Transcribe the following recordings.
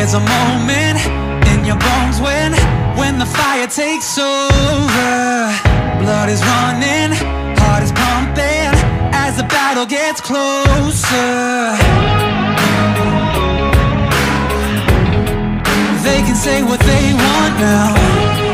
There's a moment in your bones when when the fire takes over. Blood is running, heart is pumping as the battle gets closer. They can say what they want now.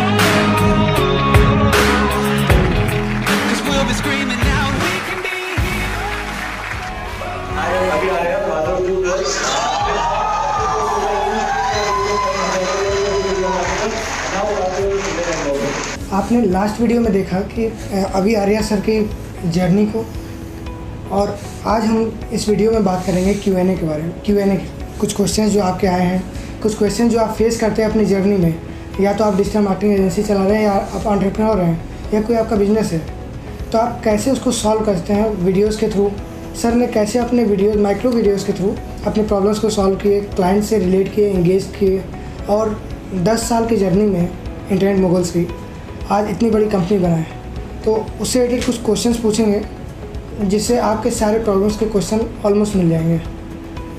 आपने last video में देखा कि अभी Arya sir की journey को, और आज हम इस वीडियो में बात करेंगे क्यू एन ए के बारे में। क्यू एन ए कुछ क्वेश्चन जो आपके आए हैं, कुछ क्वेश्चन जो आप फेस करते हैं अपनी जर्नी में, या तो आप डिजिटल मार्केटिंग एजेंसी चला रहे हैं, या आप एंटरप्रेन्योर हैं, या कोई आपका बिज़नेस है तो आप कैसे उसको सॉल्व करते हैं वीडियोज़ के थ्रू सर ने कैसे अपने वीडियोज़ माइक्रो वीडियोज़ के थ्रू अपने प्रॉब्लम्स को सॉल्व किए क्लाइंट से रिलेट किए इंगेज किए, और 10 साल की जर्नी में इंटरनेट मोगल्स की? आज इतनी बड़ी कंपनी बनाए तो उससे रिलेटेड कुछ क्वेश्चन पूछेंगे जिससे आपके सारे प्रॉब्लम्स के क्वेश्चन ऑलमोस्ट मिल जाएँगे।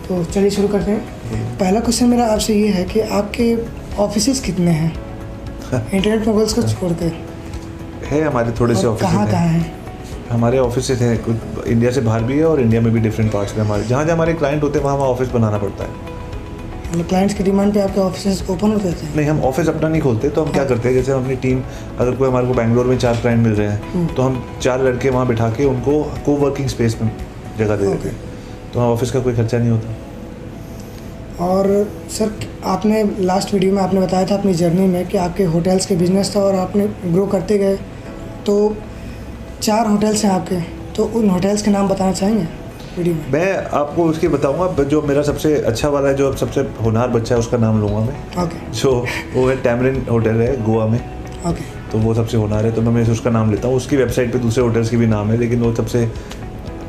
तो चलिए शुरू करते हैं। पहला क्वेश्चन मेरा आपसे ये है कि आपके ऑफ़िस कितने हैं? इंटरनेट मोगल्स को छोड़ के है हमारे थोड़े से ऑफ़िस कहाँ कहाँ हैं? हमारे ऑफ़िस हैं कुछ इंडिया से बाहर भी है और इंडिया में भी डिफरेंट पार्ट्स में हमारे जहाँ जहाँ हमारे क्लाइंट होते हैं वहाँ वहाँ ऑफ़िस बनाना पड़ता है। मतलब क्लाइंट्स की डिमांड पे आपके ऑफ़िस ओपन होते हैं? नहीं हम ऑफ़िस अपना नहीं खोलते तो हम क्या करते हैं? जैसे हम अपनी टीम अगर कोई हमारे को बैंगलोर में चार क्लाइंट मिल रहे हैं तो हम चार लड़के वहाँ बिठा के उनको को वर्किंग स्पेस में जगह दे देते हैं। तो वहाँ ऑफ़िस का कोई खर्चा नहीं होता। और सर आपने लास्ट वीडियो में आपने बताया था अपनी जर्नी में कि आपके होटल्स के बिज़नेस था और आपने ग्रो करते गए। तो चार होटल्स हैं आपके तो उन होटल्स के नाम बताना चाहेंगे? वीडियो में मैं आपको उसकी बताऊँगा जो मेरा सबसे अच्छा वाला है जो सबसे होनहार बच्चा है उसका नाम लूँगा मैं। ओके जो वो है टैमरिन होटल है गोवा में। ओके तो वो सबसे होनहार है तो मैं हमेशा उसका नाम लेता हूँ। उसकी वेबसाइट पे दूसरे होटल्स के भी नाम है लेकिन वो सबसे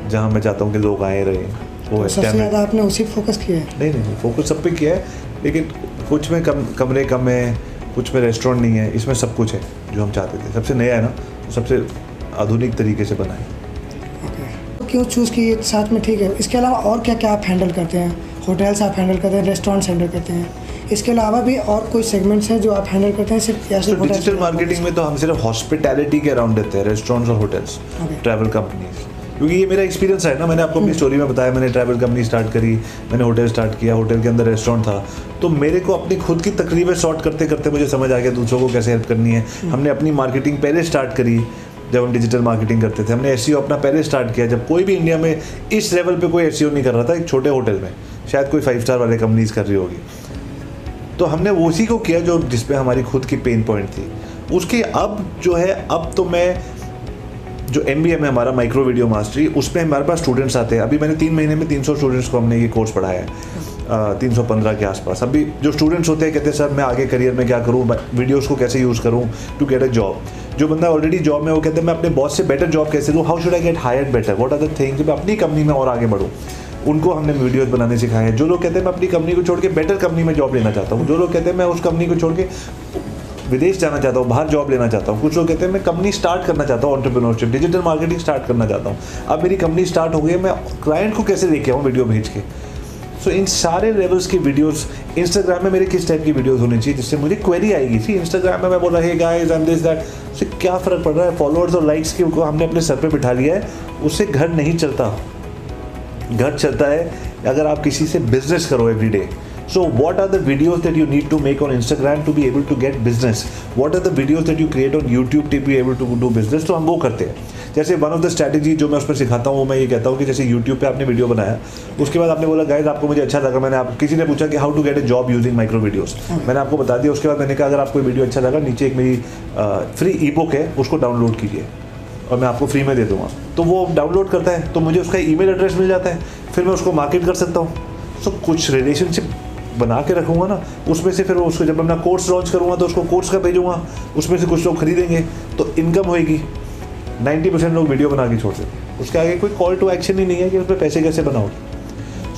जहाँ मैं चाहता हूँ कि लोग आए रहे वो तो है सबसे ज़्यादा आपने उसी फोकस किया है? नहीं नहीं फोकस सब पे किया है लेकिन कुछ में कम कमरे कम है कुछ में रेस्टोरेंट नहीं है इसमें सब कुछ है जो हम चाहते थे। सबसे नया है ना सबसे आधुनिक तरीके से बना है। ओके तो क्यों चूज़ किए? साथ में ठीक है। इसके अलावा और क्या क्या आप हैंडल करते हैं? होटल्स आप हैंडल करते हैं रेस्टोरेंट्स हैंडल करते हैं। इसके अलावा भी और कोई सेगमेंट्स हैं जो आप हैंडल करते हैं सिर्फ़ या सिर्फ़ डिजिटल मार्केटिंग में तो हम सिर्फ़ हॉस्पिटैलिटी के अराउंड रहते हैं रेस्टोरेंट्स और होटल्स ट्रैवल कंपनीज़ क्योंकि ये मेरा एक्सपीरियंस है ना मैंने आपको अपनी स्टोरी में बताया मैंने ट्रैवल कंपनी स्टार्ट करी मैंने होटल स्टार्ट किया होटल के अंदर रेस्टोरेंट था। तो मेरे को अपनी खुद की तकरीबें सॉर्ट करते करते मुझे समझ आ गया दूसरों को कैसे हेल्प करनी है। हमने अपनी मार्केटिंग पहले स्टार्ट करी जब हम डिजिटल मार्केटिंग करते थे, हमने एस अपना पहले स्टार्ट किया, जब कोई भी इंडिया में इस लेवल पे कोई एस नहीं कर रहा था, एक छोटे होटल में, शायद कोई फाइव स्टार वाले कंपनीज़ कर रही होगी। तो हमने उसी को किया जो, जिस पे हमारी खुद की पेन पॉइंट थी। उसके अब जो है, अब तो मैं, जो एम बी एम है हमारा माइक्रो वीडियो मास्टरी उसमें हमारे पास स्टूडेंट्स आते हैं। अभी मैंने तीन महीने में तीन सौ स्टूडेंट्स को हमने ये कोर्स पढ़ाया है तीन सौ पंद्रह के आसपास। अभी जो स्टूडेंट्स होते हैं, कहते हैं, सर, मैं आगे करियर में क्या करूँ? वीडियोज़ को कैसे यूज़ करूँ टू गेट अ जॉब जो बंदा ऑलरेडी जॉब में वो कहते हैं, मैं अपने बॉस से बेटर जॉब कैसे दूँ how should I get hire better what are the things मैं अपनी कंपनी में और आगे बढ़ूँ, उनको हमने वीडियोस बनाने सिखाए हैं। जो लोग कहते हैं, मैं अपनी कंपनी को छोड़ के बेटर कंपनी में जॉब लेना चाहता हूँ। जो लोग कहते हैं, मैं उस कंपनी को छोड़ के विदेश जाना चाहता हूँ, बाहर जॉब लेना चाहता हूँ। कुछ लोग कहते हैं, मैं कंपनी स्टार्ट करना चाहता हूँ ऑन्टरप्रिनोरशिप डिजिटल मार्केटिंग स्टार्ट करना चाहता हूँ। अब मेरी कंपनी स्टार्ट हो गई है, मैं क्लाइंट को कैसे लेके आऊँ वीडियो भेज के? सो इन सारे लेवल्स की वीडियोस इंस्टाग्राम में मेरे किस टाइप की वीडियोस होनी चाहिए, जिससे मुझे क्वेरी आएगी? थी इंस्टाग्राम में मैं बोल रहा है गाइस आई दिस दैट से क्या फ़र्क पड़ रहा है? फॉलोअर्स और लाइक्स के को हमने अपने सर पे बिठा लिया है। उससे घर नहीं चलता। घर चलता है। अगर आप किसी से बिज़नेस करो every day so what are the videos that you need to make on Instagram to be able to get business what are the videos that you create on YouTube to be able to do business तो हम वो करते हैं। जैसे one of the strategy जो मैं उसमें सिखाता हूँ वो मैं ये कहता हूँ कि जैसे यूट्यूब पे आपने वीडियो बनाया उसके बाद आपने बोला गाइज़ आपको मुझे अच्छा लगा। मैंने आप किसी ने पूछा कि how to get a job using micro videos मैंने आपको बता दिया उसके बाद मैंने कहा अगर आपको वीडियो अच्छा लगा नीचे एक मेरी फ्री ई बुक है उसको डाउनलोड कीजिए और मैं आपको फ्री में दे दूँगा। तो वो डाउनलोड करता है तो मुझे उसका ईमेल एड्रेस मिल जाता है फिर मैं उसको मार्केट कर सकता हूँ। सो कुछ रिलेशनशिप बना के रखूँगा ना, उसमें से फिर उसको जब अपना कोर्स लॉन्च करूँगा तो उसको कोर्स का भेजूँगा, उसमें से कुछ लोग खरीदेंगे तो इनकम होएगी। 90 परसेंट लोग वीडियो बना के छोड़ देते उसके आगे कोई कॉल टू एक्शन ही नहीं है कि उसमें पैसे कैसे बनाओगे।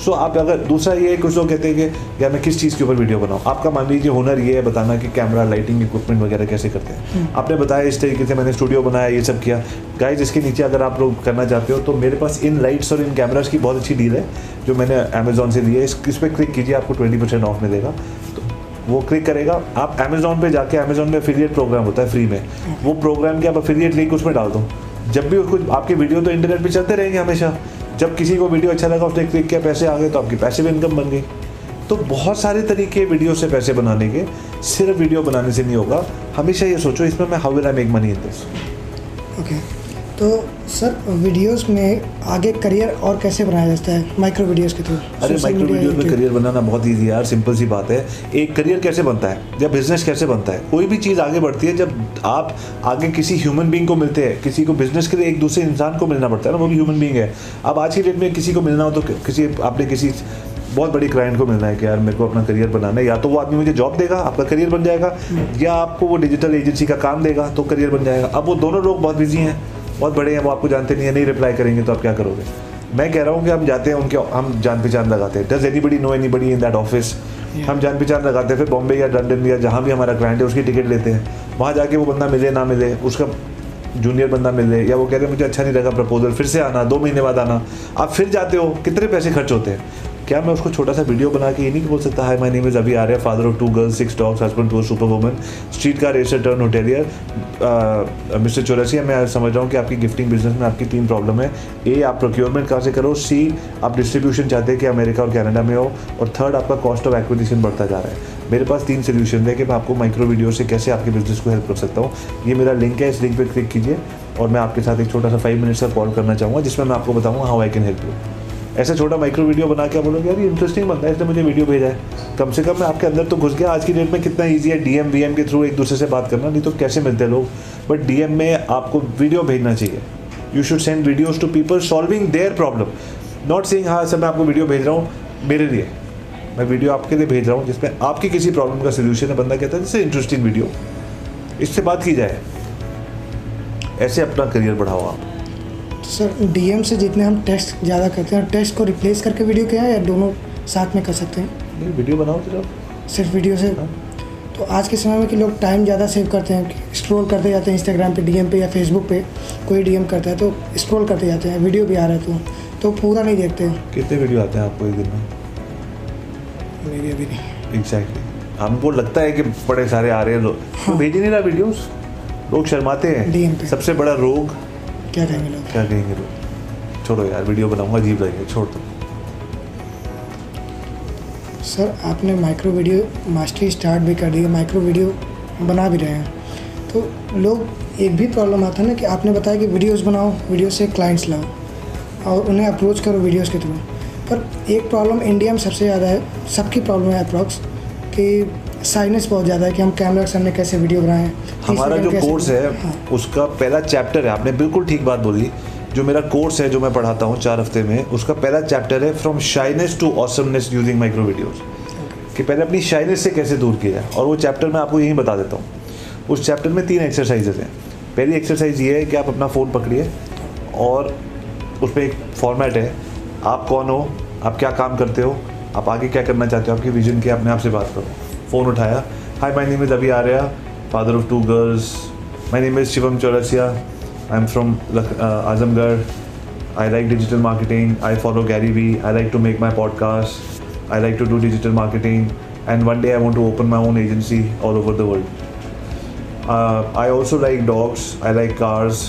सो आप अगर दूसरा ये कुछ लोग कहते हैं कि यार मैं किस चीज़ के ऊपर वीडियो बनाऊँ? आपका मान लीजिए हुनर ये है बताना कि कैमरा लाइटिंग इक्विपमेंट वगैरह कैसे करते हैं। आपने बताया इस तरीके से मैंने स्टूडियो बनाया ये सब किया। गाइज़ इसके नीचे अगर आप लोग करना चाहते हो तो मेरे पास इन लाइट्स और इन कैमराज की बहुत अच्छी डील है जो मैंने अमेजोन से ली है। इस इस पर क्लिक कीजिए आपको ट्वेंटी परसेंट ऑफ़ मिलेगा। तो वो क्लिक करेगा। आप अमेजोन पे जाके अमेजोन में अफिलिएट प्रोग्राम होता है फ्री में। वो प्रोग्राम के आप अफिलिएट लिंक उसमें डाल दो। जब भी उसको आपके वीडियो तो इंटरनेट पे चलते रहेंगे हमेशा। जब किसी को वीडियो अच्छा लगा, उसने क्लिक किया, पैसे आ गए तो आपकी भी इनकम बन गई। तो बहुत सारे तरीके वीडियो से पैसे बनाने के। सिर्फ़ वीडियो बनाने से नहीं होगा। हमेशा ये सोचो, इसमें मैं how will I make money in this okay तो सर वीडियोस में आगे करियर और कैसे बनाया जाता है? माइक्रो वीडियोस के थ्रू अरे माइक्रो मीडिया, वीडियो में करियर बनाना बहुत ईजी यार सिंपल सी बात है। एक करियर कैसे बनता है? या बिज़नेस कैसे बनता है? कोई भी चीज़ आगे बढ़ती है जब आप आगे किसी ह्यूमन बींग को मिलते हैं किसी को बिज़नेस के लिए एक दूसरे इंसान को मिलना पड़ता है ना वो भी ह्यूमन बींग है। अब आज की डेट में किसी को मिलना हो तो किसी आपने किसी बहुत बड़ी क्लाइंट को मिलना है कि यार मेरे को अपना करियर बनाना है या तो वो आदमी मुझे जॉब देगा आपका करियर बन जाएगा या आपको वो डिजिटल एजेंसी का काम देगा तो करियर बन जाएगा। अब वो दोनों लोग बहुत बिज़ी हैं। बहुत बड़े हैं वो आपको जानते नहीं है नहीं रिप्लाई करेंगे तो आप क्या करोगे? मैं कह रहा हूँ कि हम जाते हैं उनके हम जान पहचान लगाते हैं। Does anybody know anybody in that office हम जान पहचान लगाते हैं फिर बॉम्बे या लंडन या जहाँ भी हमारा क्लाइंट है उसकी टिकट लेते हैं। वहाँ जाके वो बंदा मिले ना मिले उसका जूनियर बंदा मिले या वो कह रहे हैं मुझे अच्छा नहीं लगा प्रपोजल फिर से आना दो महीने बाद आना। आप फिर जाते हो कितने पैसे खर्च होते हैं? क्या मैं उसको छोटा सा वीडियो बना के ये नहीं बोल सकता? हाय my name is Abhi Arya father of two girls six dogs husband to superwoman street का racer turn hotelier mister Chaurasia मैं समझ रहा हूँ कि आपकी गिफ्टिंग बिज़नेस में आपकी तीन प्रॉब्लम है। ए आप प्रोक्योरमेंट कहाँ से करो? सी आप डिस्ट्रीब्यूशन चाहते हैं कि अमेरिका और कनाडा में हो। और थर्ड आपका कॉस्ट ऑफ़ एक्विजिशन बढ़ता जा रहा है। मेरे पास तीन सोल्यूशन है कि मैं आपको माइक्रो वीडियो से कैसे आपके बिज़नेस को हेल्प कर सकता हूँ। ये मेरा लिंक है, इस लिंक पर क्लिक कीजिए। और मैं आपके साथ एक छोटा सा फाइव मिनट्स का कॉल करना चाहूँगा, जिसमें मैं आपको बताऊँगा how I can help you ऐसा छोटा माइक्रो वीडियो बना के आप बोलोगे, यार इंटरेस्टिंग बनता है, इसने मुझे वीडियो भेजा है। कम से कम मैं आपके अंदर तो घुस गया। आज की डेट में कितना ईजी है डीएम वीएम के थ्रू एक दूसरे से बात करना, नहीं तो कैसे मिलते हैं लोग बट डीएम में आपको वीडियो भेजना चाहिए। You should send videos to people solving their problem not saying हाँ सर, मैं आपको वीडियो भेज रहा हूँ मेरे लिए। मैं वीडियो आपके लिए भेज रहा हूँ, जिसमें आपकी किसी प्रॉब्लम का सोल्यूशन है। बंदा कहता है, जैसे इंटरेस्टिंग वीडियो इससे बात की जाए। ऐसे अपना करियर बढ़ाओ आप। सर डीएम से जितने हम टेस्ट ज़्यादा करते हैं टेस्ट को रिप्लेस करके वीडियो किया है या दोनों साथ में कर सकते हैं? नहीं वीडियो बनाओ तो सिर्फ़ वीडियो से? तो आज के समय में कि लोग टाइम ज़्यादा सेव करते हैं स्क्रॉल करते जाते हैं इंस्टाग्राम पे डीएम पे या फेसबुक पे कोई डीएम करता है तो स्क्रॉल करते जाते हैं वीडियो भी आ रहा है तो तो पूरा नहीं देखते कितने वीडियो आते हैं आपको एक दिन में? मेरी अभी नहीं। एग्जैक्टली हमको लगता है कि बड़े सारे आ रहे हैं लोग। तो भेज ही नहीं रहा वीडियोस लोग शर्माते हैं। सबसे बड़ा रोग क्या कहेंगे लोग? क्या कहेंगे लोग? छोड़ो यार वीडियो बनाऊँगा अजीब लगेगा छोड़ दो। सर आपने माइक्रो वीडियो मास्टरी स्टार्ट भी कर दी है माइक्रो वीडियो बना भी रहे हैं। तो लोग एक भी प्रॉब्लम आता है ना कि आपने बताया कि वीडियोस बनाओ वीडियो से क्लाइंट्स लाओ और उन्हें अप्रोच करो वीडियोस के थ्रू पर एक प्रॉब्लम इंडिया में सबसे ज़्यादा है सबकी प्रॉब्लम है अप्रॉक्स कि साइनेस बहुत ज़्यादा है कि हम कैमरा के सामने कैसे वीडियो बनाएँ। हमारा जो कोर्स है हाँ। उसका पहला चैप्टर है। आपने बिल्कुल ठीक बात बोली। जो मेरा कोर्स है जो मैं पढ़ाता हूँ चार हफ़्ते में उसका पहला चैप्टर है from shyness to awesomeness using micro videos कि पहले अपनी शाइनेस से कैसे दूर किया जाए। और वो चैप्टर मैं आपको यही बता देता हूँ। उस चैप्टर में तीन एक्सरसाइजेज हैं। पहली एक्सरसाइज ये है कि आप अपना फ़ोन पकड़िए और उस पर एक फॉर्मेट है। आप कौन हो? आप क्या काम करते हो? आप आगे क्या करना चाहते हो? आपकी विजन की अपने आप से बात करो। फ़ोन उठाया हाय my name is Abhi Arya father of two girls my name is Shivam Chaurasia I am from Azamgarh I like digital marketing. I follow Gary Vee. I like to make my podcast. I like to do digital marketing. And one day I want to open my own agency all over the world. Uh, I also like dogs. I like cars.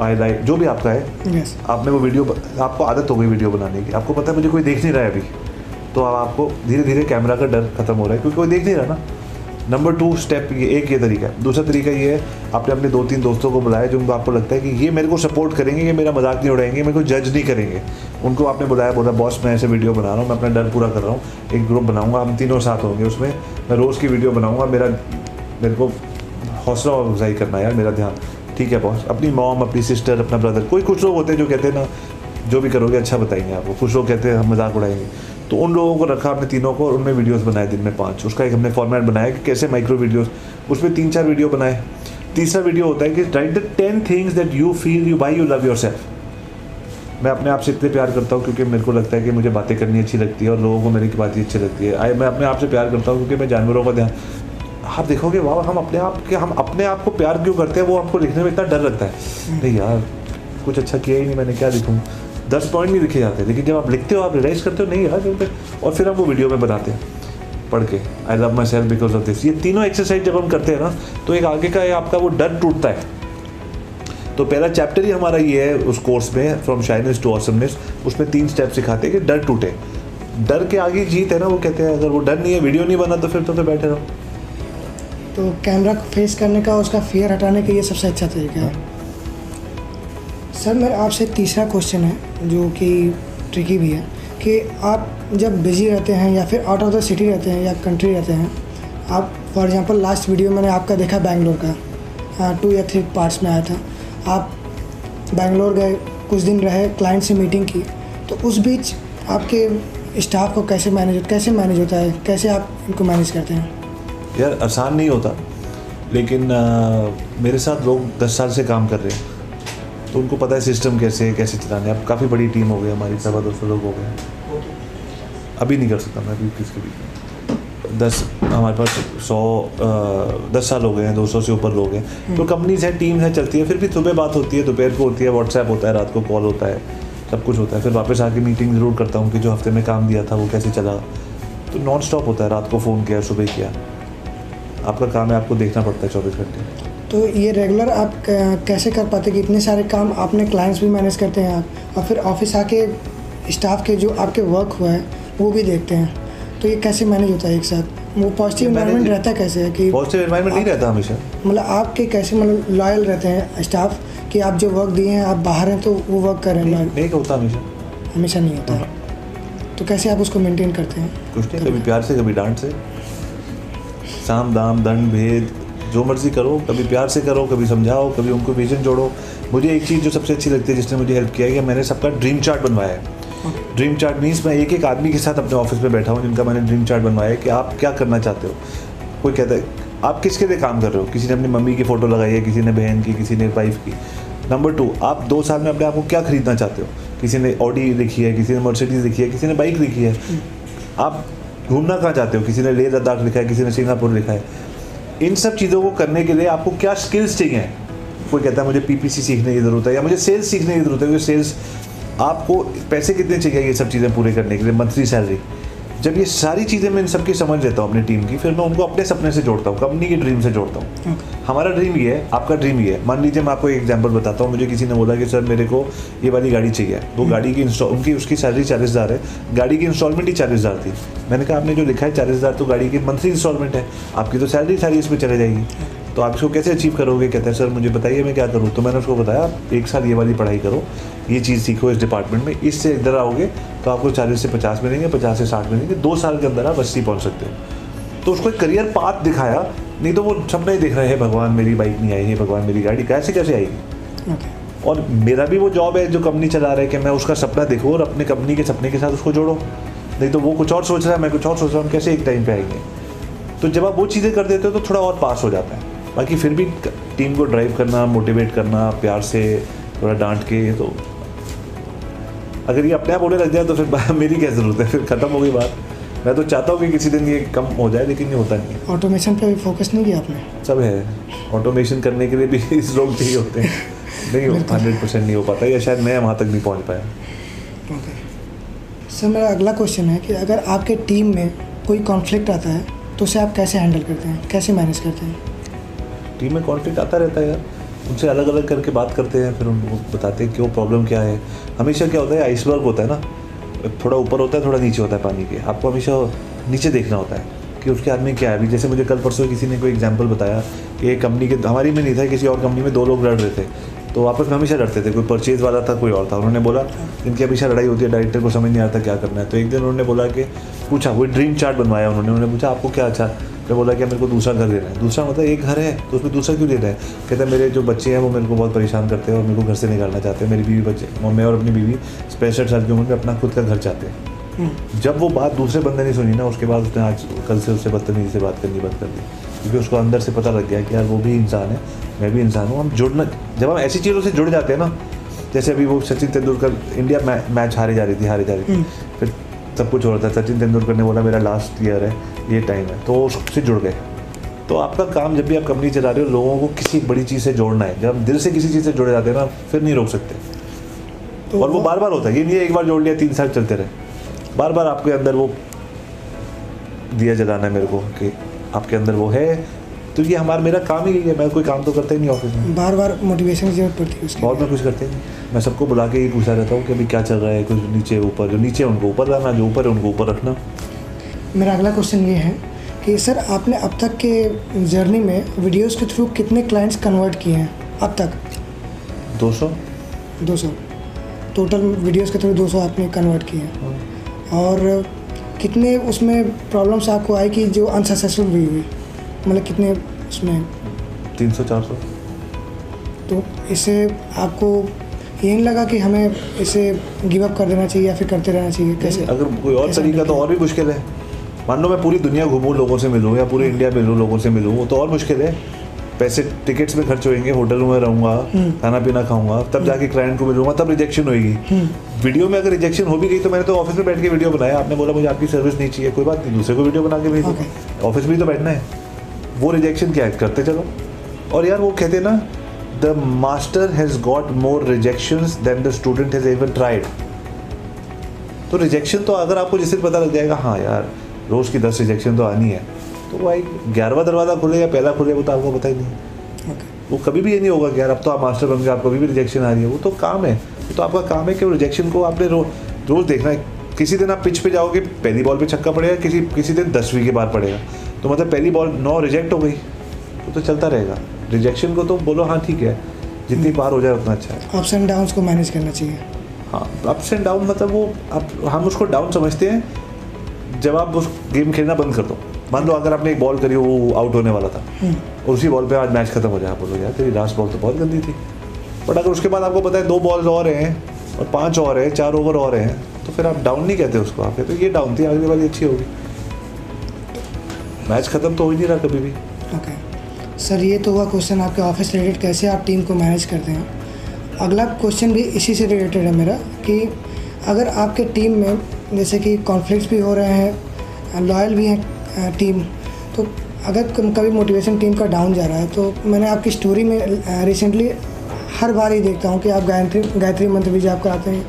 I like जो भी आपका है yes आपने वो video आपको आदत हो गई वीडियो बनाने की आपको पता है मुझे कोई देख नहीं रहा है अभी तो अब आपको धीरे धीरे कैमरा का डर खत्म हो रहा है, क्योंकि वो देख नहीं रहा ना। नंबर टू स्टेप ये, एक ये तरीका है। दूसरा तरीका ये है, आपने अपने दो तीन दोस्तों को बुलाया जो आपको लगता है कि ये मेरे को सपोर्ट करेंगे, ये मेरा मज़ाक नहीं उड़ाएँगे, मेरे को जज नहीं करेंगे। उनको आपने बुलाया, बोला, बॉस, मैं ऐसे वीडियो बना रहा हूँ, मैं अपना डर पूरा कर रहा हूँ। एक ग्रुप बनाऊँगा, हम तीनों साथ होंगे उसमें। मैं रोज़ की वीडियो बनाऊँगा, मेरा, मेरे को हौसला अफजाई करना यार, मेरा ध्यान। ठीक है, बॉस, अपनी मॉम अपनी सिस्टर अपना ब्रदर कोई कुछ लोग होते हैं जो कहते हैं ना, जो भी करोगे अच्छा बताएँगे आपको। कुछ लोग कहते हैं, हम मज़ाक उड़ाएँगे। तो उन लोगों को रखा हमने तीनों को और उनमें वीडियोस बनाए दिन में पाँच। उसका एक हमने फॉर्मेट बनाया कि कैसे माइक्रो वीडियोस उसमें तीन चार वीडियो बनाए। तीसरा वीडियो होता है कि write the ten things that you feel you by you love yourself मैं अपने आप से इतने प्यार करता हूँ क्योंकि मेरे को लगता है कि मुझे बातें करनी अच्छी लगती है और लोगों को मेरी की बातें अच्छी लगती है। आई मैं अपने आप से प्यार करता हूँ क्योंकि मैं जानवरों का ध्यान आप देखोगे वाह हम अपने आप के हम अपने आप को प्यार क्यों करते हैं? वो हमको लिखने में इतना डर लगता है। नहीं यार कुछ अच्छा किया ही नहीं मैंने क्या लिखूँ? दस पॉइंट नहीं लिखे जाते हैं। लेकिन जब आप लिखते हो, आप रियलाइज़ करते हो, नहीं यार और फिर हम वो वीडियो में बनाते हैं, पढ़ के। I love myself because of this ये तीनों एक्सरसाइज जब हम करते हैं ना तो एक आगे का आपका वो डर टूटता है। तो पहला चैप्टर ही हमारा ये है उस कोर्स में फ्रॉम शाइनेस टू ऑसमनेस उसमें तीन स्टेप सिखाते हैं कि डर टूटे। डर के आगे जीत है ना, वो कहते हैं, अगर वो डर नहीं है वीडियो नहीं बना तो फिर तो फिर बैठे रहो। तो कैमरा फेस करने का, उसका फियर हटाने का ये सबसे अच्छा तरीका है। सर मेरा आपसे तीसरा क्वेश्चन है जो कि ट्रिकी भी है कि आप जब बिज़ी रहते हैं या फिर आउट ऑफ़ द सिटी रहते हैं या कंट्री रहते हैं आप फॉर एग्जांपल लास्ट वीडियो मैंने आपका देखा बैंगलोर का टू या थ्री पार्ट्स में आया था। आप बैंगलोर गए कुछ दिन रहे क्लाइंट से मीटिंग की तो उस बीच आपके स्टाफ को कैसे मैनेज कैसे मैनेज होता है? कैसे आप इनको मैनेज करते हैं? यार आसान नहीं होता लेकिन आ, मेरे साथ लोग दस साल से काम कर रहे हैं। तो उनको पता है सिस्टम कैसे है कैसे चलाने अब काफ़ी बड़ी टीम हो गई हमारी सवा दो सौ लोग हो गए। अभी नहीं कर सकता मैं अभी किसके भी दस हमारे पास सौ दस साल हो गए हैं दो सौ से ऊपर लोग हैं। तो कंपनीज़ हैं टीम है चलती है फिर भी सुबह बात होती है दोपहर को होती है व्हाट्सएप होता है रात को कॉल होता है सब कुछ होता है। फिर वापस आके मीटिंग ज़रूर करता हूँ कि जो हफ़्ते में काम दिया था वो कैसे चला। तो नॉन स्टॉप होता है रात को फ़ोन किया सुबह किया। आपका काम है आपको देखना पड़ता है चौबीस घंटे। तो ये रेगुलर आप कैसे कर पाते कि इतने सारे काम आपने क्लाइंट्स भी मैनेज करते हैं आप? और फिर ऑफ़िस आके स्टाफ के जो आपके वर्क हुआ है वो भी देखते हैं। तो ये कैसे मैनेज होता है एक साथ? वो पॉजिटिव इन्वायरमेंट रहता है कैसे? है कि पॉजिटिव इन्वायरमेंट नहीं रहता हमेशा। मतलब आपके कैसे मतलब लॉयल रहते हैं स्टाफ कि आप जो वर्क दिए हैं आप बाहर हैं तो वो वर्क कर रहे हैं। नहीं, नहीं होता हमेशा। हमेशा नहीं होता है। तो कैसे आप उसको मेंटेन करते हैं? कुछ नहीं कभी प्यार से कभी डांट से। साम दाम दंड भेद जो मर्ज़ी करो, कभी प्यार से करो, कभी समझाओ, कभी उनको विजन जोड़ो। मुझे एक चीज़ जो सबसे अच्छी लगती है, जिसने मुझे हेल्प किया है कि मैंने सबका ड्रीम चार्ट बनवाया है। ड्रीम चार्ट मीन्स मैं एक एक आदमी के साथ अपने ऑफ़िस में बैठा हूँ, जिनका मैंने ड्रीम चार्ट बनवाया है कि आप क्या करना चाहते हो। कोई कहता है, आप किसके लिए काम कर रहे हो? किसी ने अपनी मम्मी की फ़ोटो लगाई है, किसी ने बहन की, किसी ने वाइफ की। नंबर टू आप दो साल में अपने आप को क्या खरीदना चाहते हो? किसी ने ऑडी लिखी है, किसी ने मर्सिडीज लिखी है, किसी ने बाइक लिखी है। आप घूमना कहाँ चाहते हो? किसी ने लेह लद्दाख लिखा है, किसी ने सिंगापुर लिखा है। इन सब चीज़ों को करने के लिए आपको क्या स्किल्स चाहिए? कोई कहता है, मुझे पीपीसी सीखने की ज़रूरत है या मुझे सेल्स सीखने की ज़रूरत है। क्योंकि सेल्स आपको पैसे कितने चाहिए ये सब चीज़ें पूरे करने के लिए? मंथली सैलरी जब ये सारी चीज़ें मैं इन सबकी समझ लेता हूँ अपनी टीम की फिर मैं उनको अपने सपने से जोड़ता हूँ कंपनी के ड्रीम से जोड़ता हूँ। हमारा ड्रीम ये है आपका ड्रीम ये है। मान लीजिए मैं आपको एक एग्जांपल बताता हूँ मुझे किसी ने बोला कि सर मेरे को ये वाली गाड़ी चाहिए। वो हम्म। गाड़ी की इंस्टॉल उनकी उसकी सैलरी चालीस हज़ार है। गाड़ी की इंस्टॉलमेंट ही चालीस हज़ार थी। मैंने कहा आपने जो लिखा है चालीस हज़ार तो गाड़ी की मंथली इंस्टॉलमेंट है। आपकी तो सैलरी सारी इसमें चले जाएगी। तो आप इसको कैसे अचीव करोगे? कहते हैं सर मुझे बताइए मैं क्या करूँ? तो मैंने उसको बताया एक साल ये वाली पढ़ाई करो ये चीज़ सीखो इस डिपार्टमेंट में इससे इधर आओगे तो आपको चालीस से पचास मिलेंगे पचास से साठ मिलेंगे दो साल के अंदर आप अस्सी पहुँच सकते हो। तो उसको एक करियर पाथ दिखाया नहीं तो वो सपना ही देख रहे हैं भगवान मेरी बाइक नहीं आई है भगवान मेरी गाड़ी कैसे कैसे आएगी और मेरा भी वो जॉब है जो कंपनी चला रहा है कि मैं उसका सपना देखूँ और अपने कंपनी के सपने के साथ उसको जोड़ो। नहीं तो वो कुछ और सोच रहा है मैं कुछ और सोच रहा हूँ कैसे एक टाइम पे आएँगे? तो जब आप वो चीज़ें कर देते हो तो थोड़ा और पास हो जाता है। बाकी फिर भी टीम को ड्राइव करना मोटिवेट करना प्यार से थोड़ा डांट के तो अगर ये अपने आप होने लग जाए तो फिर मेरी क्या ज़रूरत है? फिर ख़त्म हो गई बात। मैं तो चाहता हूँ कि किसी दिन ये कम हो जाए लेकिन ये होता नहीं। ऑटोमेशन पे भी फोकस नहीं किया आपने? सब है। ऑटोमेशन करने के लिए भी इस लोग चाहिए होते हैं। नहीं हंड्रेड परसेंट नहीं हो पाता या शायद मैं वहाँ तक नहीं पहुँच पाया। सर मेरा अगला क्वेश्चन है कि अगर आपके टीम में कोई कॉन्फ्लिक्ट आता है तो उसे आप कैसे हैंडल करते हैं? कैसे मैनेज करते हैं? टीम में कॉन्फ्लिक्ट आता रहता है यार। उनसे अलग अलग करके बात करते हैं, फिर उनको बताते हैं क्यों प्रॉब्लम क्या है। हमेशा क्या होता है आइसबर्ग होता है ना। थोड़ा ऊपर होता है, थोड़ा नीचे होता है पानी के। आपको हमेशा नीचे देखना होता है कि उसके आदमी क्या है। अभी जैसे मुझे कल परसों किसी ने कोई एग्ज़ाम्पल बताया कि एक कंपनी के, हमारी में नहीं था, किसी और कंपनी में दो लोग लड़ रहे थे। तो आपस में हमेशा लड़ते थे। कोई परचेज वाला था, कोई और था। उन्होंने बोला, इनकी हमेशा लड़ाई होती है डायरेक्टर को समझ नहीं आता क्या करना है। तो एक दिन उन्होंने बोला कि, पूछा वो ड्रीम चार्ट बनवाया उन्होंने। उन्होंने पूछा, आपको क्या अच्छा मैं बोला कि मेरे को दूसरा घर देना है। दूसरा मतलब एक घर है तो उसमें दूसरा क्यों देना है? कहते हैं मेरे जो बच्चे हैं वो मेरे को बहुत परेशान करते हैं और मेरे को घर से निकालना चाहते हैं। मेरी बीवी बच्चे मैं और अपनी बीवी पैंसठ साल की उम्र में अपना खुद का घर चाहते हैं। हम्म। जब वो बात दूसरे बंदे ने सुनी ना उसके बाद उसने आज कल से उससे बदतमीजी से बात करनी बंद कर दी। क्योंकि उसको अंदर से पता लग गया कि यार वो भी इंसान है मैं भी इंसान हूँ। हम जुड़ना जब हम ऐसी चीज़ों से जुड़ जाते हैं ना जैसे अभी वो सचिन तेंदुलकर इंडिया मैच हारे जा रही थी हारे जा रही थी। फिर सब कुछ हो रहा था सचिन तेंदुलकर ने बोला मेरा लास्ट ईयर है ये टाइम है. तो वो उससे जुड़ गए। तो आपका काम जब भी आप कंपनी चला रहे हो लोगों को किसी बड़ी चीज़ से जोड़ना है। जब हम दिल से किसी चीज़ से जुड़े जाते हैं ना फिर नहीं रोक सकते। तो और वो बार बार होता है। ये नहीं एक बार जोड़ लिया तीन साल चलते रहे। बार बार आपके अंदर वो दिया जलाना है मेरे को कि आपके अंदर वो है तो ये हमारा मेरा काम ही यही है मैं कोई काम तो करता ही नहीं ऑफ़िस में। बार बार मोटिवेशन की ज़रूरत पड़ती है उसके। और मैं कुछ करते ही नहीं। मैं सबको बुला के ही पूछा रहता हूँ कि अभी क्या चल रहा है कुछ नीचे ऊपर जो नीचे उनको ऊपर लाना जो ऊपर है उनको ऊपर रखना। मेरा अगला क्वेश्चन ये है कि सर आपने अब तक के जर्नी में वीडियोस के थ्रू कितने क्लाइंट्स कन्वर्ट किए हैं? अब तक? दो सौ। 200 टोटल वीडियोस के थ्रू 200 आपने कन्वर्ट किए हैं। और कितने उसमें प्रॉब्लम्स आपको आई कि जो अनसक्सेसफुल भी हुई? मतलब कितने उसमें? तीन सौ चार सौ। तो इससे आपको ये नहीं लगा कि हमें इसे गिव अप कर देना चाहिए या फिर करते रहना चाहिए? कैसे? अगर कोई और तरीका तो और भी मुश्किल है। मान लो मैं पूरी दुनिया घूमूं लोगों से मिलूँ या पूरे इंडिया मिलूं लोगों से मिलूँ वो तो और मुश्किल है। पैसे टिकट्स में खर्च होंगे होटल में रहूँगा हम्म। खाना पीना खाऊँगा तब जाके क्लाइंट को मिलूँगा तब रिजेक्शन होगी हम्म। वीडियो में अगर रिजेक्शन हो भी गई तो मैंने तो ऑफ़िस में बैठ के वीडियो बनाया। आपने बोला मुझे आपकी सर्विस नहीं चाहिए कोई बात नहीं दूसरे को वीडियो बना के भेज। दो ऑफ़िस में ही तो बैठना है। वो रिजेक्शन क्या है करते चलो। और यार वो कहते हैं ना the master has got more rejection than the student has ever tried तो रिजेक्शन तो अगर आपको जिस दिन पता लग जाएगा हाँ यार रोज़ की दस रिजेक्शन तो आनी है। तो भाई ग्यारहवा दरवाज़ा खुले या पहला खुले वो तो आपको पता ही नहीं। ओके वो कभी भी ये नहीं होगा कि यार अब तो आप मास्टर बन गए आप कभी भी रिजेक्शन आ रही है। वो तो काम है। वो तो आपका काम है कि रिजेक्शन को आपने रो, रोज़ देखना है। किसी दिन आप पिच पे जाओगे पहली बॉल पे छक्का पड़ेगा किसी किसी दिन दसवीं के बाद पड़ेगा। तो मतलब पहली बॉल नौ रिजेक्ट हो गई तो, तो चलता रहेगा। रिजेक्शन को तो बोलो हाँ ठीक है जितनी बार हो जाए उतना अच्छा है। अप्स एंड डाउन को मैनेज करना चाहिए। हाँ अप्स एंड डाउन मतलब वो अब हम उसको डाउन समझते हैं जब आप उस गेम खेलना बंद कर दो। मान लो अगर आपने एक बॉल करी वो आउट होने वाला था और उसी बॉल पे आज मैच खत्म हो जाए आप बोलो यार तेरी लास्ट बॉल तो बहुत गंदी थी। बट अगर उसके बाद आपको पता है दो बॉल्स और हैं और पाँच और हैं चार ओवर और हैं तो फिर आप डाउन नहीं कहते उसको आप कहते हो ये डाउन थी अगली वाली अच्छी होगी। मैच खत्म तो हो ही नहीं रहा कभी भी। ओके सर, ये तो हुआ क्वेश्चन आपके ऑफ़िस रिलेटेड कैसे आप टीम को मैनेज करते हैं? अगला क्वेश्चन भी इसी से रिलेटेड है मेरा, कि अगर आपके टीम में जैसे कि कॉन्फ्लिक्ट्स भी हो रहे हैं लॉयल भी हैं टीम तो अगर कभी मोटिवेशन टीम का डाउन जा रहा है तो मैंने आपकी स्टोरी में रिसेंटली हर बार ही देखता हूँ कि आप गायत्री गायत्री मंत्र भी जाप कराते हैं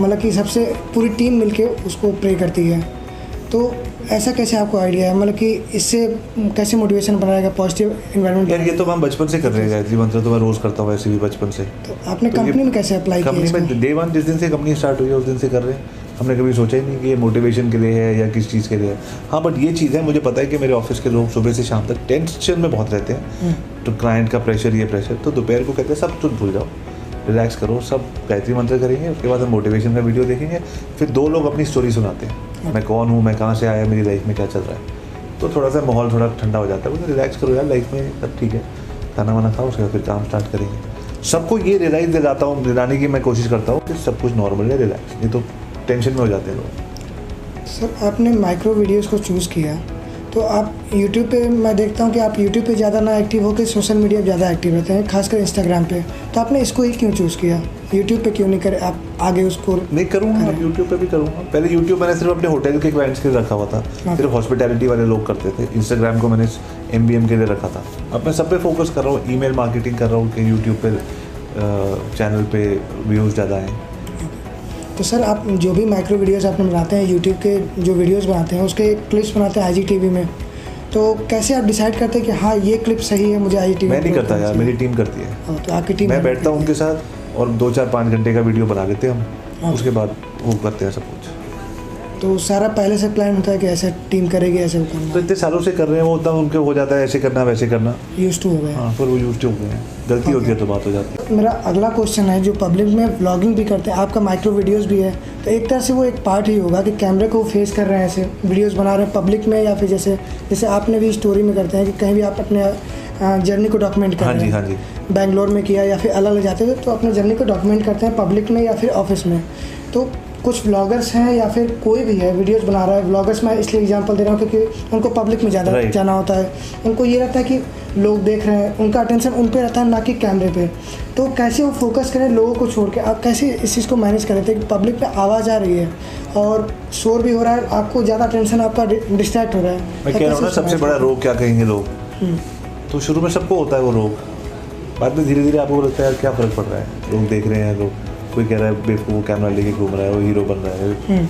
मतलब कि सबसे पूरी टीम मिलके उसको प्रे करती है। तो ऐसा कैसे आपको आइडिया है? मतलब कि इससे कैसे मोटिवेशन बनाएगा? पॉजिटिव इन्वायरमेंट यार ये तो हम बचपन से कर रहे हैं गायत्री मंत्र तो मैं रोज करता हूँ ऐसे भी बचपन से। तो आपने तो कंपनी में कैसे अप्लाई किया कंपनी में डे वन जिस दिन से कंपनी स्टार्ट हुई है उस दिन से कर रहे हैं। हमने कभी सोचा ही नहीं कि ये मोटिवेशन के लिए है या किस चीज़ के लिए है। हाँ बट ये चीज़ है मुझे पता है कि मेरे ऑफ़िस के लोग सुबह से शाम तक टेंशन में बहुत रहते हम्म। हैं तो क्लाइंट का प्रेशर ये प्रेशर तो दोपहर को कहते हैं सब तुम भूल जाओ। रिलैक्स करो सब गायत्री मंत्र करेंगे उसके बाद हम मोटिवेशन का वीडियो देखेंगे फिर दो लोग अपनी स्टोरी सुनाते हैं। मैं कौन हूँ मैं कहाँ से आया मेरी लाइफ में क्या चल रहा है? तो थोड़ा सा माहौल थोड़ा ठंडा हो जाता है बोले रिलैक्स करो यार लाइफ में सब ठीक है। खाना वाना खाओ उसके बाद फिर काम स्टार्ट करेंगे। सबको ये रियलाइज़ दिलाता हूँ दिलाने की मैं कोशिश करता हूँ कि सब कुछ नॉर्मल है रिलैक्स नहीं तो टेंशन में हो जाते हैं लोग। सर आपने माइक्रो वीडियोस को चूज़ किया। तो आप यूट्यूब पे मैं देखता हूँ कि आप यूट्यूब पे ज़्यादा ना एक्टिव होकर सोशल मीडिया पे ज़्यादा एक्टिव रहते हैं खासकर इंस्टाग्राम पे। तो आपने इसको ही क्यों चूज़ किया? यूट्यूब पे क्यों नहीं करे? आप आगे उसको नहीं करूँगा यूट्यूब पे भी करूँगा। पहले यूट्यूब मैंने सिर्फ़ अपने होटल के क्लाइंट्स के लिए रखा हुआ था। सिर्फ़ हॉस्पिटैलिटी वाले लोग करते थे। इंस्टाग्राम को मैंने एम बी एम के लिए रखा था। अब मैं सब पे फोकस कर रहा हूँ ईमेल मार्केटिंग कर रहा हूँ कि यूट्यूब पर चैनल पे व्यूज़ ज़्यादा आएँ। तो सर आप जो भी माइक्रो वीडियोस आपने बनाते हैं यूट्यूब के जो वीडियोस बनाते हैं उसके क्लिप्स बनाते हैं आई जी में तो कैसे आप डिसाइड करते हैं कि हाँ ये क्लिप सही है मुझे आई मैं नहीं करता यार मेरी टीम करती है। तो आपकी टीम मैं बैठता हूँ उनके साथ और दो चार पाँच घंटे का वीडियो बना लेते हैं हाँ। हम उसके बाद वो करते हैं सब कुछ। तो सारा पहले से प्लान होता है कि ऐसे टीम करेगी ऐसे वो तो इतने सालों से कर रहे हैं वो उतना उनके हो जाता है ऐसे करना वैसे करना। यूज़ टू हो गए हाँ फिर वो यूज़ टू हो गए हैं। गलती होती है तो बात हो जाती है। मेरा अगला क्वेश्चन है जो पब्लिक में ब्लॉगिंग भी करते हैं आपका माइक्रो वीडियोस भी है तो एक तरह से वो एक पार्ट ही होगा कि कैमरे को फेस कर रहे हैं ऐसे वीडियोस बना रहे हैं पब्लिक में या फिर जैसे जैसे आपने भी स्टोरी में करते हैं कि कहीं भी आप अपने जर्नी को डॉक्यूमेंट कर हाँ जी हाँ। जी। बैंगलोर में किया या फिर अलग अलग जाते थे तो अपने जर्नी को डॉक्यूमेंट करते हैं पब्लिक में या फिर ऑफ़िस में। तो कुछ ब्लॉगर्स हैं या फिर कोई भी है वीडियोस बना रहा है ब्लॉगर्स मैं इसलिए एग्जांपल दे रहा हूँ क्योंकि उनको पब्लिक में ज़्यादा Right. जाना होता है। उनको ये रहता है कि लोग देख रहे हैं उनका अटेंशन उन पर रहता है ना कि कैमरे पे। तो कैसे वो फोकस करें लोगों को छोड़ के? आप कैसे इस चीज़ को मैनेज करें थे कि पब्लिक पे आवाज़ आ रही है और शोर भी हो रहा है आपको ज़्यादा अटेंशन आपका डिस्ट्रैक्ट हो रहा है। मैं कह रहा सबसे बड़ा रोग क्या कहेंगे लोग? तो शुरू में सबको होता है वो रोग। बाद में धीरे धीरे आपको लगता है यार क्या फ़र्क पड़ रहा है? लोग देख रहे हैं लोग कोई कह रहा है बेवकूफ़ कैमरा लेके घूम रहा है वो हीरो बन रहा है।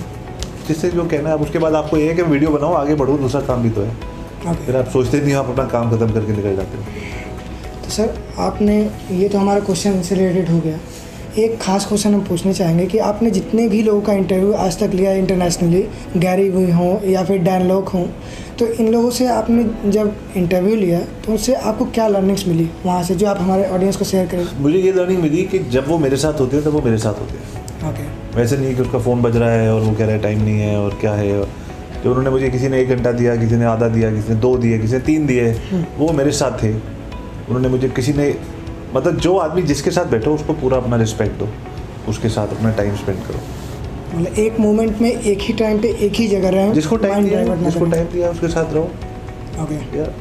जिससे जो कहना है आप उसके बाद आपको ये है कि वीडियो बनाओ आगे बढ़ो दूसरा काम भी तो है। फिर आप सोचते नहीं आप अपना काम खत्म करके निकल जाते हो। तो सर आपने ये तो हमारा क्वेश्चन से रिलेटेड हो गया। एक खास क्वेश्चन हम पूछना चाहेंगे कि आपने जितने भी लोगों का इंटरव्यू आज तक लिया इंटरनेशनली गैरी हुई हों या फिर डैन लोक हों तो इन लोगों से आपने जब इंटरव्यू लिया तो उनसे आपको क्या लर्निंग्स मिली? वहाँ से जो आप हमारे ऑडियंस को शेयर करें। मुझे ये लर्निंग मिली कि जब वो मेरे साथ होते हैं तब वो मेरे साथ होते हैं। ओके वैसे नहीं कि उसका फ़ोन बज रहा है और वो कह रहा है टाइम नहीं है और क्या है। जो उन्होंने मुझे किसी ने एक घंटा दिया किसी ने आधा दिया किसी ने दो दिए किसी ने तीन दिए वो मेरे साथ थे। उन्होंने मुझे किसी ने मतलब जो आदमी जिसके साथ बैठो उसको पूरा अपना रिस्पेक्ट दो। उसके साथ अपना टाइम स्पेंड करो। मतलब एक मोमेंट में एक ही टाइम पे एक ही जगह रहें जिसको टाइम दिया जिसको टाइम दिया उसके साथ रहो। ओके यार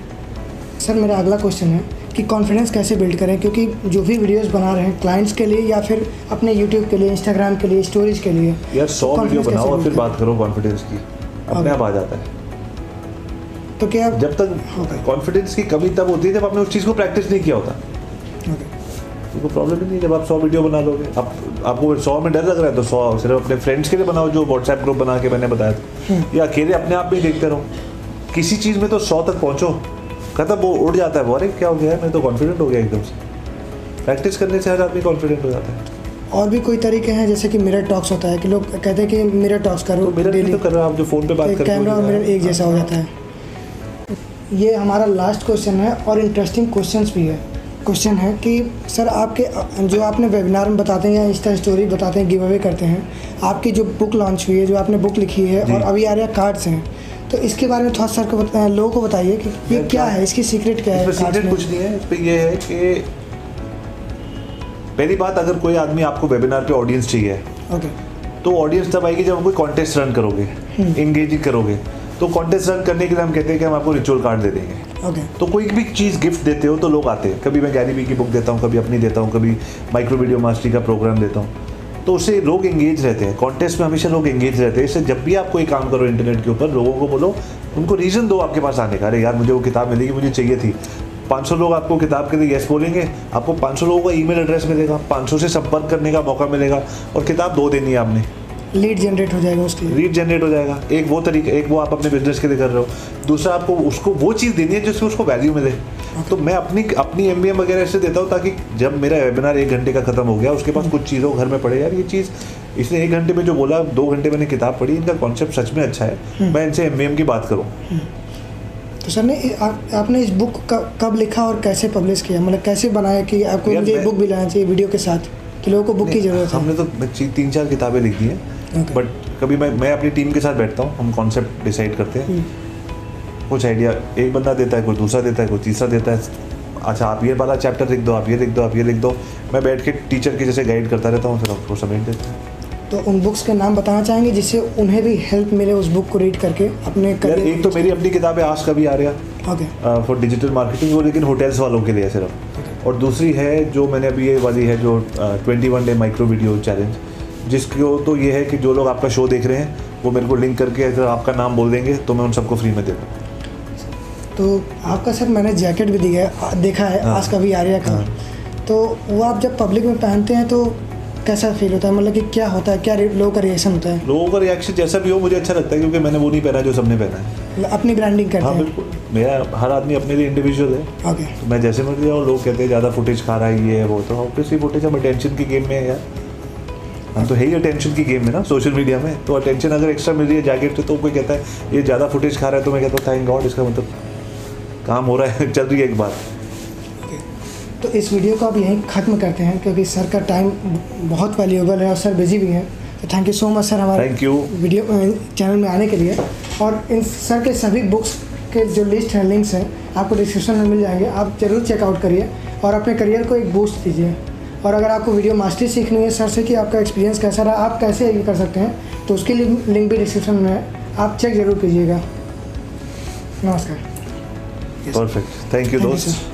सर मेरा अगला क्वेश्चन है कि कॉन्फिडेंस कैसे बिल्ड करें? क्योंकि जो भी वीडियोस बना रहे हैं क्लाइंट्स के लिए या फिर अपने यूट्यूब के लिए इंस्टाग्राम के लिए स्टोरीज के लिए यार सौ तो वीडियो बनाओ और फिर बात करो कॉन्फिडेंस की। अपने आप आ जाता है। तो क्या जब तक कॉन्फिडेंस की कमी तब होती है जब आपने उस चीज़ को प्रैक्टिस नहीं किया होता। तो प्रॉब्लम ही नहीं है जब आप सौ वीडियो बना लोगे। आप आपको सौ में डर लग रहा है तो सौ सिर्फ़ अपने फ्रेंड्स के लिए बनाओ जो व्हाट्सएप ग्रुप बना के मैंने बताया था। या अकेले अपने आप में ही देखते रहो। किसी चीज़ में तो सौ तक पहुंचो। खत्म वो उड़ जाता है। वो अरे क्या हो गया? है मैं तो कॉन्फिडेंट हो गया एकदम से। प्रैक्टिस करने से हर आदमी कॉन्फिडेंट हो जाता है। और भी कोई तरीके हैं? जैसे कि मिरर टॉक्स होता है कि लोग कहते हैं कि मिरर टॉक्स करो तो मेरा तो कर रहा आप जो फ़ोन पे बात करते हो कैमरा और मिरर एक जैसा हो जाता है। ये हमारा लास्ट क्वेश्चन है और इंटरेस्टिंग क्वेश्चंस भी है। क्वेश्चन है कि सर आपके जो आपने वेबिनार में बताते हैं या इंस्टा स्टोरी बताते हैं गिव अवे करते हैं आपकी जो बुक लॉन्च हुई है जो आपने बुक लिखी है और अभी आ रहा कार्ड्स हैं तो इसके बारे में थोड़ा सर को बता, लोगों को बताइए कि ये क्या क्या- है इसकी सीक्रेट क्या है सीक्रेट? कुछ नहीं है इस पे ये है कि पहली बात अगर कोई आदमी आपको वेबिनार पे ऑडियंस चाहिए ओके तो ऑडियंस तब आएगी जब हम कोई कॉन्टेस्ट रन करोगे इंगेजिंग करोगे तो कॉन्टेस्ट रन करने के लिए हम कहते हैं कि हम आपको रिचुअल कार्ड दे देंगे। तो कोई भी चीज़ गिफ्ट देते हो तो लोग आते हैं। कभी मैं गैरी की बुक देता हूँ, कभी अपनी देता हूँ, कभी माइक्रो वीडियो मास्टरी का प्रोग्राम देता हूँ। तो उससे लोग एंगेज रहते हैं। कॉन्टेस्ट में हमेशा लोग एंगेज रहते हैं। इससे जब भी आप कोई काम करो इंटरनेट के ऊपर, लोगों को बोलो, उनको रीज़न दो आपके पास आने का। अरे यार, मुझे वो किताब मिलेगी, मुझे चाहिए थी। 500 लोग आपको किताब के लिए यस बोलेंगे, आपको 500 लोगों का ईमेल एड्रेस मिलेगा 500 से संपर्क करने का मौका मिलेगा और किताब दो देनी है आपने। लीड जनरेट हो जाएगा उसके लिए। रीड जनरेट हो जाएगा। एक वो तरीका एक वो आप अपने बिज़नेस के लिए कर रहे हो। दूसरा आपको उसको वो चीज़ देनी है जिससे उसको वैल्यू मिले। तो मैं अपनी अपनी एम वगैरह ऐसे देता हूँ ताकि जब मेरा वेबिनार एक घंटे का खत्म हो गया उसके पास कुछ चीज़ों घर में पड़े यार ये चीज़ इसने एक घंटे में जो बोला दो घंटे मैंने किताब पढ़ी इनका कॉन्सेप्ट सच में अच्छा है। मैं इनसे एमबीएम की बात करूँ। तो सर ने आ, आपने इस बुक को कब लिखा और कैसे पब्लिश किया? मतलब कैसे बनाया कि आपको मुझे बुक भी लाना चाहिए वीडियो के साथ कि लोगों को बुक की ज़रूरत है? हमने तो तीन चार किताबें लिख दी Okay. बट कभी मैं मैं अपनी टीम के साथ बैठता हूँ हम कॉन्सेप्ट डिसाइड करते हैं। कुछ आइडिया एक बंदा देता है कोई दूसरा देता है कोई तीसरा देता है। अच्छा आप ये वाला चैप्टर लिख दो आप ये लिख दो आप ये लिख दो। मैं बैठ के टीचर के जैसे गाइड करता रहता हूँ फिर आपको सबमिट देता हूँ। तो उन बुक्स के नाम बताना चाहेंगे जिससे उन्हें भी हेल्प मिले उस बुक को रीड करके अपने यार एक तो मेरी अपनी किताब है आज कभी आ रहा ओके फॉर डिजिटल मार्केटिंग वो लेकिन होटल्स वालों के लिए सिर्फ़। और दूसरी है जो मैंने अभी ये वाली है जो twenty one day micro video challenge जिसको तो ये है कि जो लोग आपका शो देख रहे हैं वो मेरे को लिंक करके अगर आपका नाम बोल देंगे तो मैं उन सबको फ्री में दे दूँ तो आपका सर मैंने जैकेट भी दिया है देखा है हाँ। आज का भी आर्या का तो वो आप जब पब्लिक में पहनते हैं तो कैसा फील होता है? मतलब कि क्या होता है? क्या लोगों का रिएक्शन होता है? लोगों का रिएक्शन जैसा भी हो मुझे अच्छा लगता है क्योंकि मैंने वो नहीं पहना जो सबने पहना है। मतलब अपनी ब्रांडिंग करते हाँ हैं? बिल्कुल। मेरा हर आदमी अपने लिए इंडिविजुअल है। ओके तो मैं जैसे मर्ज़ी जाऊँ लोग कहते हैं ज़्यादा फुटेज खा रहा है ये है वो तो ऑब्वियसली फुटेज हम अटेंशन की गेम में है यार। हम तो है ही अटेंशन की गेम में ना सोशल मीडिया में। तो अटेंशन अगर एक्स्ट्रा मिल रही है जैकेट से तो कोई कहता है ये ज़्यादा फुटेज खा रहा है तो मैं कहता हूँ थैंक गॉड इसका मतलब काम हो रहा है चल रही है एक बात तो इस वीडियो को आप यहीं ख़त्म करते हैं क्योंकि सर का टाइम बहुत वैल्यूएबल है और सर बिज़ी भी हैं। तो thank you so much sir हमारे थैंक यू वीडियो चैनल में आने के लिए। और इन सर के सभी बुक्स के जो लिस्ट हैं लिंक्स हैं आपको डिस्क्रिप्शन में मिल जाएँगे। आप ज़रूर चेकआउट करिए और अपने करियर को एक बूस्ट दीजिए। और अगर आपको वीडियो मास्टरी सीखनी है सर से कि आपका एक्सपीरियंस कैसा रहा आप कैसे ये कर सकते हैं तो उसके लिए लिंक भी डिस्क्रिप्शन में है। आप चेक ज़रूर कीजिएगा। नमस्कार। परफेक्ट थैंक यू दोस्त.